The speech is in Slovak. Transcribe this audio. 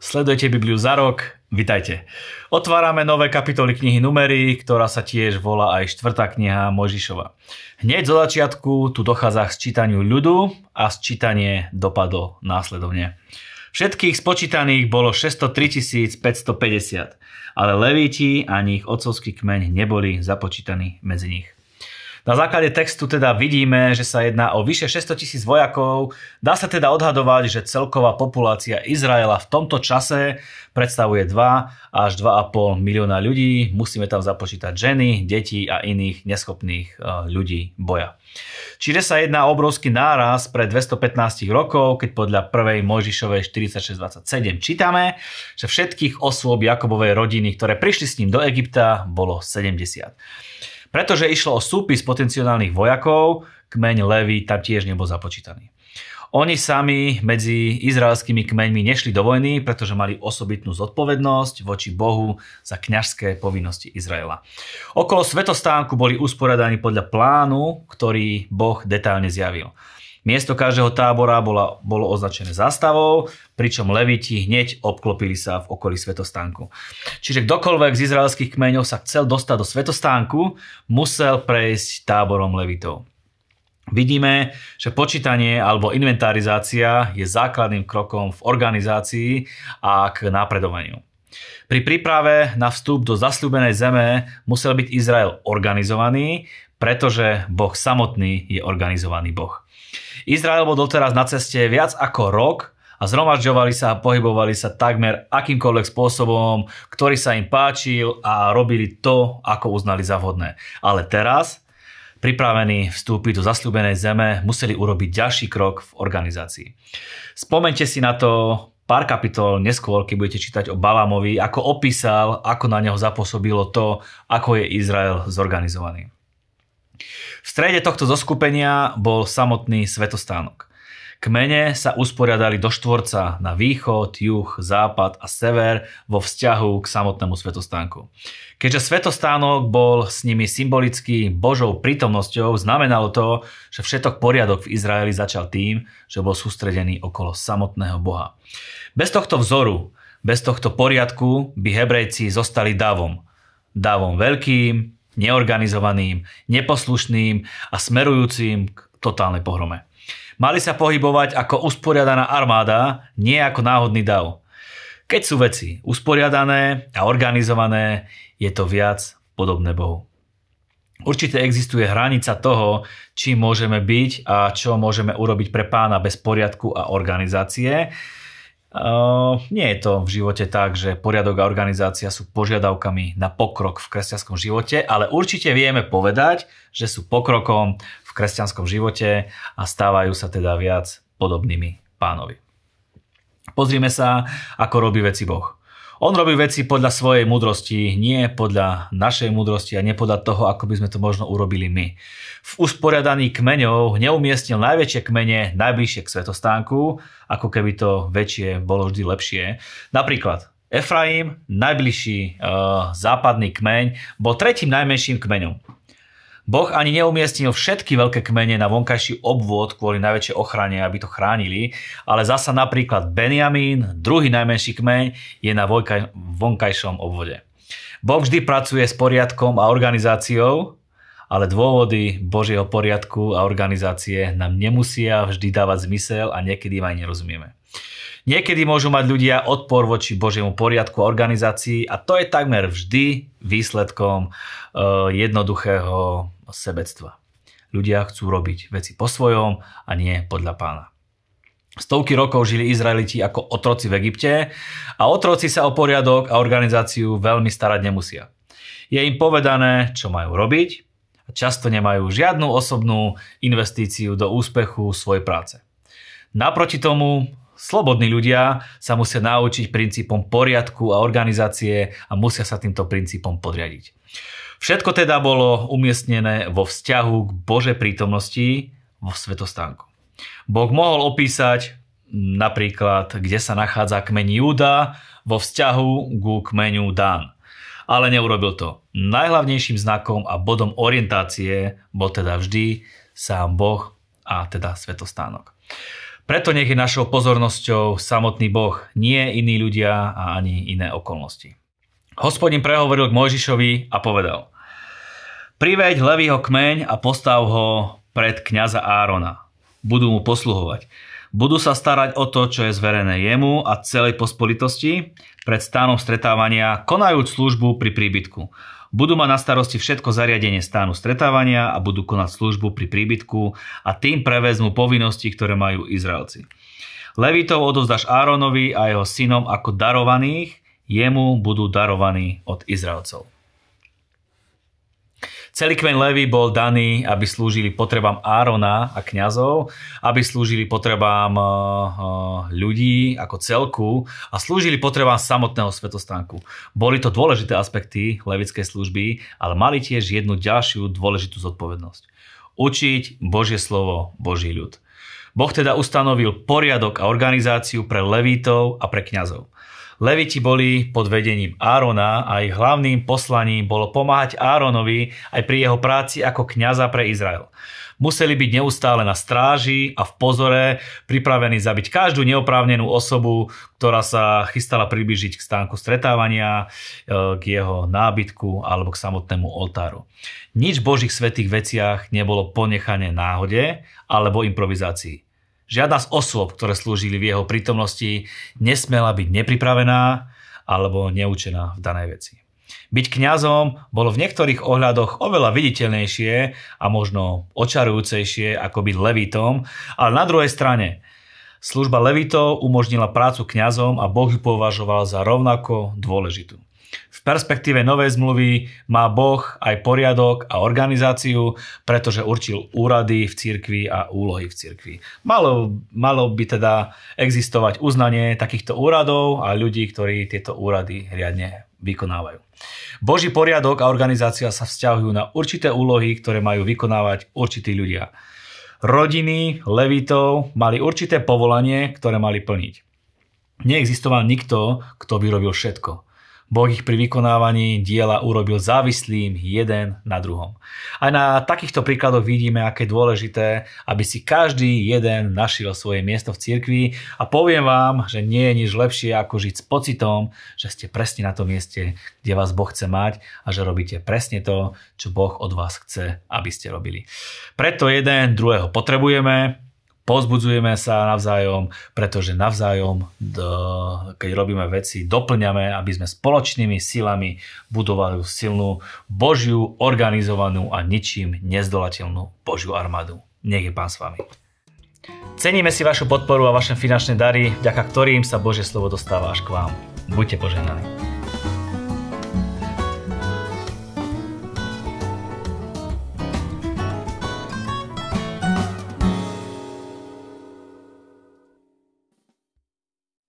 Sledujete Bibliu za rok, vitajte. Otvárame nové kapitoly knihy Numery, ktorá sa tiež volá aj štvrtá kniha Mojžišova. Hneď zo začiatku tu dochádza k sčítaniu ľudu a sčítanie dopadlo následovne. Všetkých spočítaných bolo 603 550, ale levíti ani ich otcovský kmeň neboli započítaní medzi nich. Na základe textu teda vidíme, že sa jedná o vyše 600 tisíc vojakov. Dá sa teda odhadovať, že celková populácia Izraela v tomto čase predstavuje 2 až 2,5 milióna ľudí. Musíme tam započítať ženy, deti a iných neschopných e, ľudí boja. Čiže sa jedná o obrovský náraz pre 215 rokov, keď podľa prvej Mojžišovej 46.27 čítame, že všetkých osôb Jakobovej rodiny, ktoré prišli s ním do Egypta, bolo 70. Pretože išlo o súpis potenciálnych vojakov, kmeň Levy tam tiež nebol započítaný. Oni sami medzi izraelskými kmeňmi nešli do vojny, pretože mali osobitnú zodpovednosť voči Bohu za kňažské povinnosti Izraela. Okolo svetostánku boli usporiadaní podľa plánu, ktorý Boh detálne zjavil. Miesto každého tábora bola, bolo označené zástavou, pričom leviti hneď obklopili sa v okolí svetostánku. Čiže kdokoľvek z izraelských kmeňov sa chcel dostať do svetostánku, musel prejsť táborom levitov. Vidíme, že počítanie alebo inventarizácia je základným krokom v organizácii a k napredovaniu. Pri príprave na vstup do zasľúbenej zeme musel byť Izrael organizovaný, pretože Boh samotný je organizovaný Boh. Izrael bol doteraz na ceste viac ako rok a zhromažďovali sa a pohybovali sa takmer akýmkoľvek spôsobom, ktorý sa im páčil a robili to, ako uznali za vhodné. Ale teraz, pripravení vstúpiť do zasľúbenej zeme, museli urobiť ďalší krok v organizácii. Spomente si na to pár kapitol neskôr, keď budete čítať o Balamovi, ako opísal, ako na neho zapôsobilo to, ako je Izrael zorganizovaný. V strede tohto zoskupenia bol samotný svetostánok. Kmene sa usporiadali do štvorca na východ, juh, západ a sever vo vzťahu k samotnému svetostánku. Keďže svetostánok bol s nimi symbolicky Božou prítomnosťou, znamenalo to, že všetok poriadok v Izraeli začal tým, že bol sústredený okolo samotného Boha. Bez tohto vzoru, bez tohto poriadku by Hebrejci zostali davom. Davom veľkým, neorganizovaným, neposlušným a smerujúcim k totálnej pohrome. Mali sa pohybovať ako usporiadaná armáda, nie ako náhodný dav. Keď sú veci usporiadané a organizované, je to viac podobné Bohu. Určite existuje hranica toho, či môžeme byť a čo môžeme urobiť pre pána bez poriadku a organizácie, Uh, nie je to v živote tak, že poriadok a organizácia sú požiadavkami na pokrok v kresťanskom živote, ale určite vieme povedať, že sú pokrokom v kresťanskom živote a stávajú sa teda viac podobnými pánovi. Pozrime sa, ako robí veci Boh. On robí veci podľa svojej múdrosti, nie podľa našej múdrosti a nie podľa toho, ako by sme to možno urobili my. V usporiadaní kmeňov neumiestnil najväčšie kmene najbližšie k svetostánku, ako keby to väčšie bolo vždy lepšie. Napríklad Efraim, najbližší uh, západný kmeň, bol tretím najmenším kmeňom. Boh ani neumiestnil všetky veľké kmene na vonkajší obvod kvôli najväčšej ochrane, aby to chránili, ale zasa napríklad Benjamín, druhý najmenší kmeň, je na vonkajšom obvode. Boh vždy pracuje s poriadkom a organizáciou, ale dôvody Božieho poriadku a organizácie nám nemusia vždy dávať zmysel a niekedy im aj nerozumieme. Niekedy môžu mať ľudia odpor voči Božiemu poriadku a organizácii a to je takmer vždy výsledkom uh, jednoduchého sebectva. Ľudia chcú robiť veci po svojom a nie podľa pána. Stovky rokov žili Izraeliti ako otroci v Egypte a otroci sa o poriadok a organizáciu veľmi starať nemusia. Je im povedané, čo majú robiť a často nemajú žiadnu osobnú investíciu do úspechu svojej práce. Naproti tomu Slobodní ľudia sa musia naučiť princípom poriadku a organizácie a musia sa týmto princípom podriadiť. Všetko teda bolo umiestnené vo vzťahu k Božej prítomnosti vo svetostánku. Boh mohol opísať napríklad, kde sa nachádza kmeň Júda vo vzťahu ku kmeňu Dan. Ale neurobil to. Najhlavnejším znakom a bodom orientácie bol teda vždy sám Boh a teda svetostánok. Preto nech je našou pozornosťou samotný Boh, nie iní ľudia a ani iné okolnosti. Hospodin prehovoril k Mojžišovi a povedal Priveď levýho kmeň a postav ho pred kňaza Árona. Budú mu posluhovať. Budú sa starať o to, čo je zverené jemu a celej pospolitosti pred stánom stretávania, konajúc službu pri príbytku. Budú mať na starosti všetko zariadenie stánu stretávania a budú konať službu pri príbytku a tým prevezmu povinnosti, ktoré majú Izraelci. Levitov odovzdáš Áronovi a jeho synom ako darovaných, jemu budú darovaní od Izraelcov. Celý kmeň Levy bol daný, aby slúžili potrebám Árona a kňazov, aby slúžili potrebám eh, eh, ľudí ako celku a slúžili potrebám samotného svetostánku. Boli to dôležité aspekty levickej služby, ale mali tiež jednu ďalšiu dôležitú zodpovednosť. Učiť Božie slovo, Boží ľud. Boh teda ustanovil poriadok a organizáciu pre levítov a pre kňazov. Leviti boli pod vedením Árona a ich hlavným poslaním bolo pomáhať Áronovi aj pri jeho práci ako kňaza pre Izrael. Museli byť neustále na stráži a v pozore, pripravení zabiť každú neoprávnenú osobu, ktorá sa chystala približiť k stánku stretávania, e, k jeho nábytku alebo k samotnému oltáru. Nič v Božích svetých veciach nebolo ponechané náhode alebo improvizácii. Žiadna z osôb, ktoré slúžili v jeho prítomnosti, nesmela byť nepripravená alebo neučená v danej veci. Byť kňazom bolo v niektorých ohľadoch oveľa viditeľnejšie a možno očarujúcejšie ako byť levitom, ale na druhej strane služba levitov umožnila prácu kňazom a Boh ju považoval za rovnako dôležitú. V perspektíve novej zmluvy má Boh aj poriadok a organizáciu, pretože určil úrady v cirkvi a úlohy v cirkvi. Malo, malo by teda existovať uznanie takýchto úradov a ľudí, ktorí tieto úrady riadne vykonávajú. Boží poriadok a organizácia sa vzťahujú na určité úlohy, ktoré majú vykonávať určití ľudia. Rodiny levitov mali určité povolanie, ktoré mali plniť. Neexistoval nikto, kto by robil všetko. Boh ich pri vykonávaní diela urobil závislým jeden na druhom. Aj na takýchto príkladoch vidíme, aké je dôležité, aby si každý jeden našiel svoje miesto v cirkvi a poviem vám, že nie je nič lepšie ako žiť s pocitom, že ste presne na tom mieste, kde vás Boh chce mať a že robíte presne to, čo Boh od vás chce, aby ste robili. Preto jeden druhého potrebujeme, pozbudzujeme sa navzájom, pretože navzájom, keď robíme veci, doplňame, aby sme spoločnými silami budovali silnú Božiu, organizovanú a ničím nezdolateľnú Božiu armádu. Nech je Pán s vami. Ceníme si vašu podporu a vaše finančné dary, vďaka ktorým sa Božie slovo dostáva až k vám. Buďte poženaní.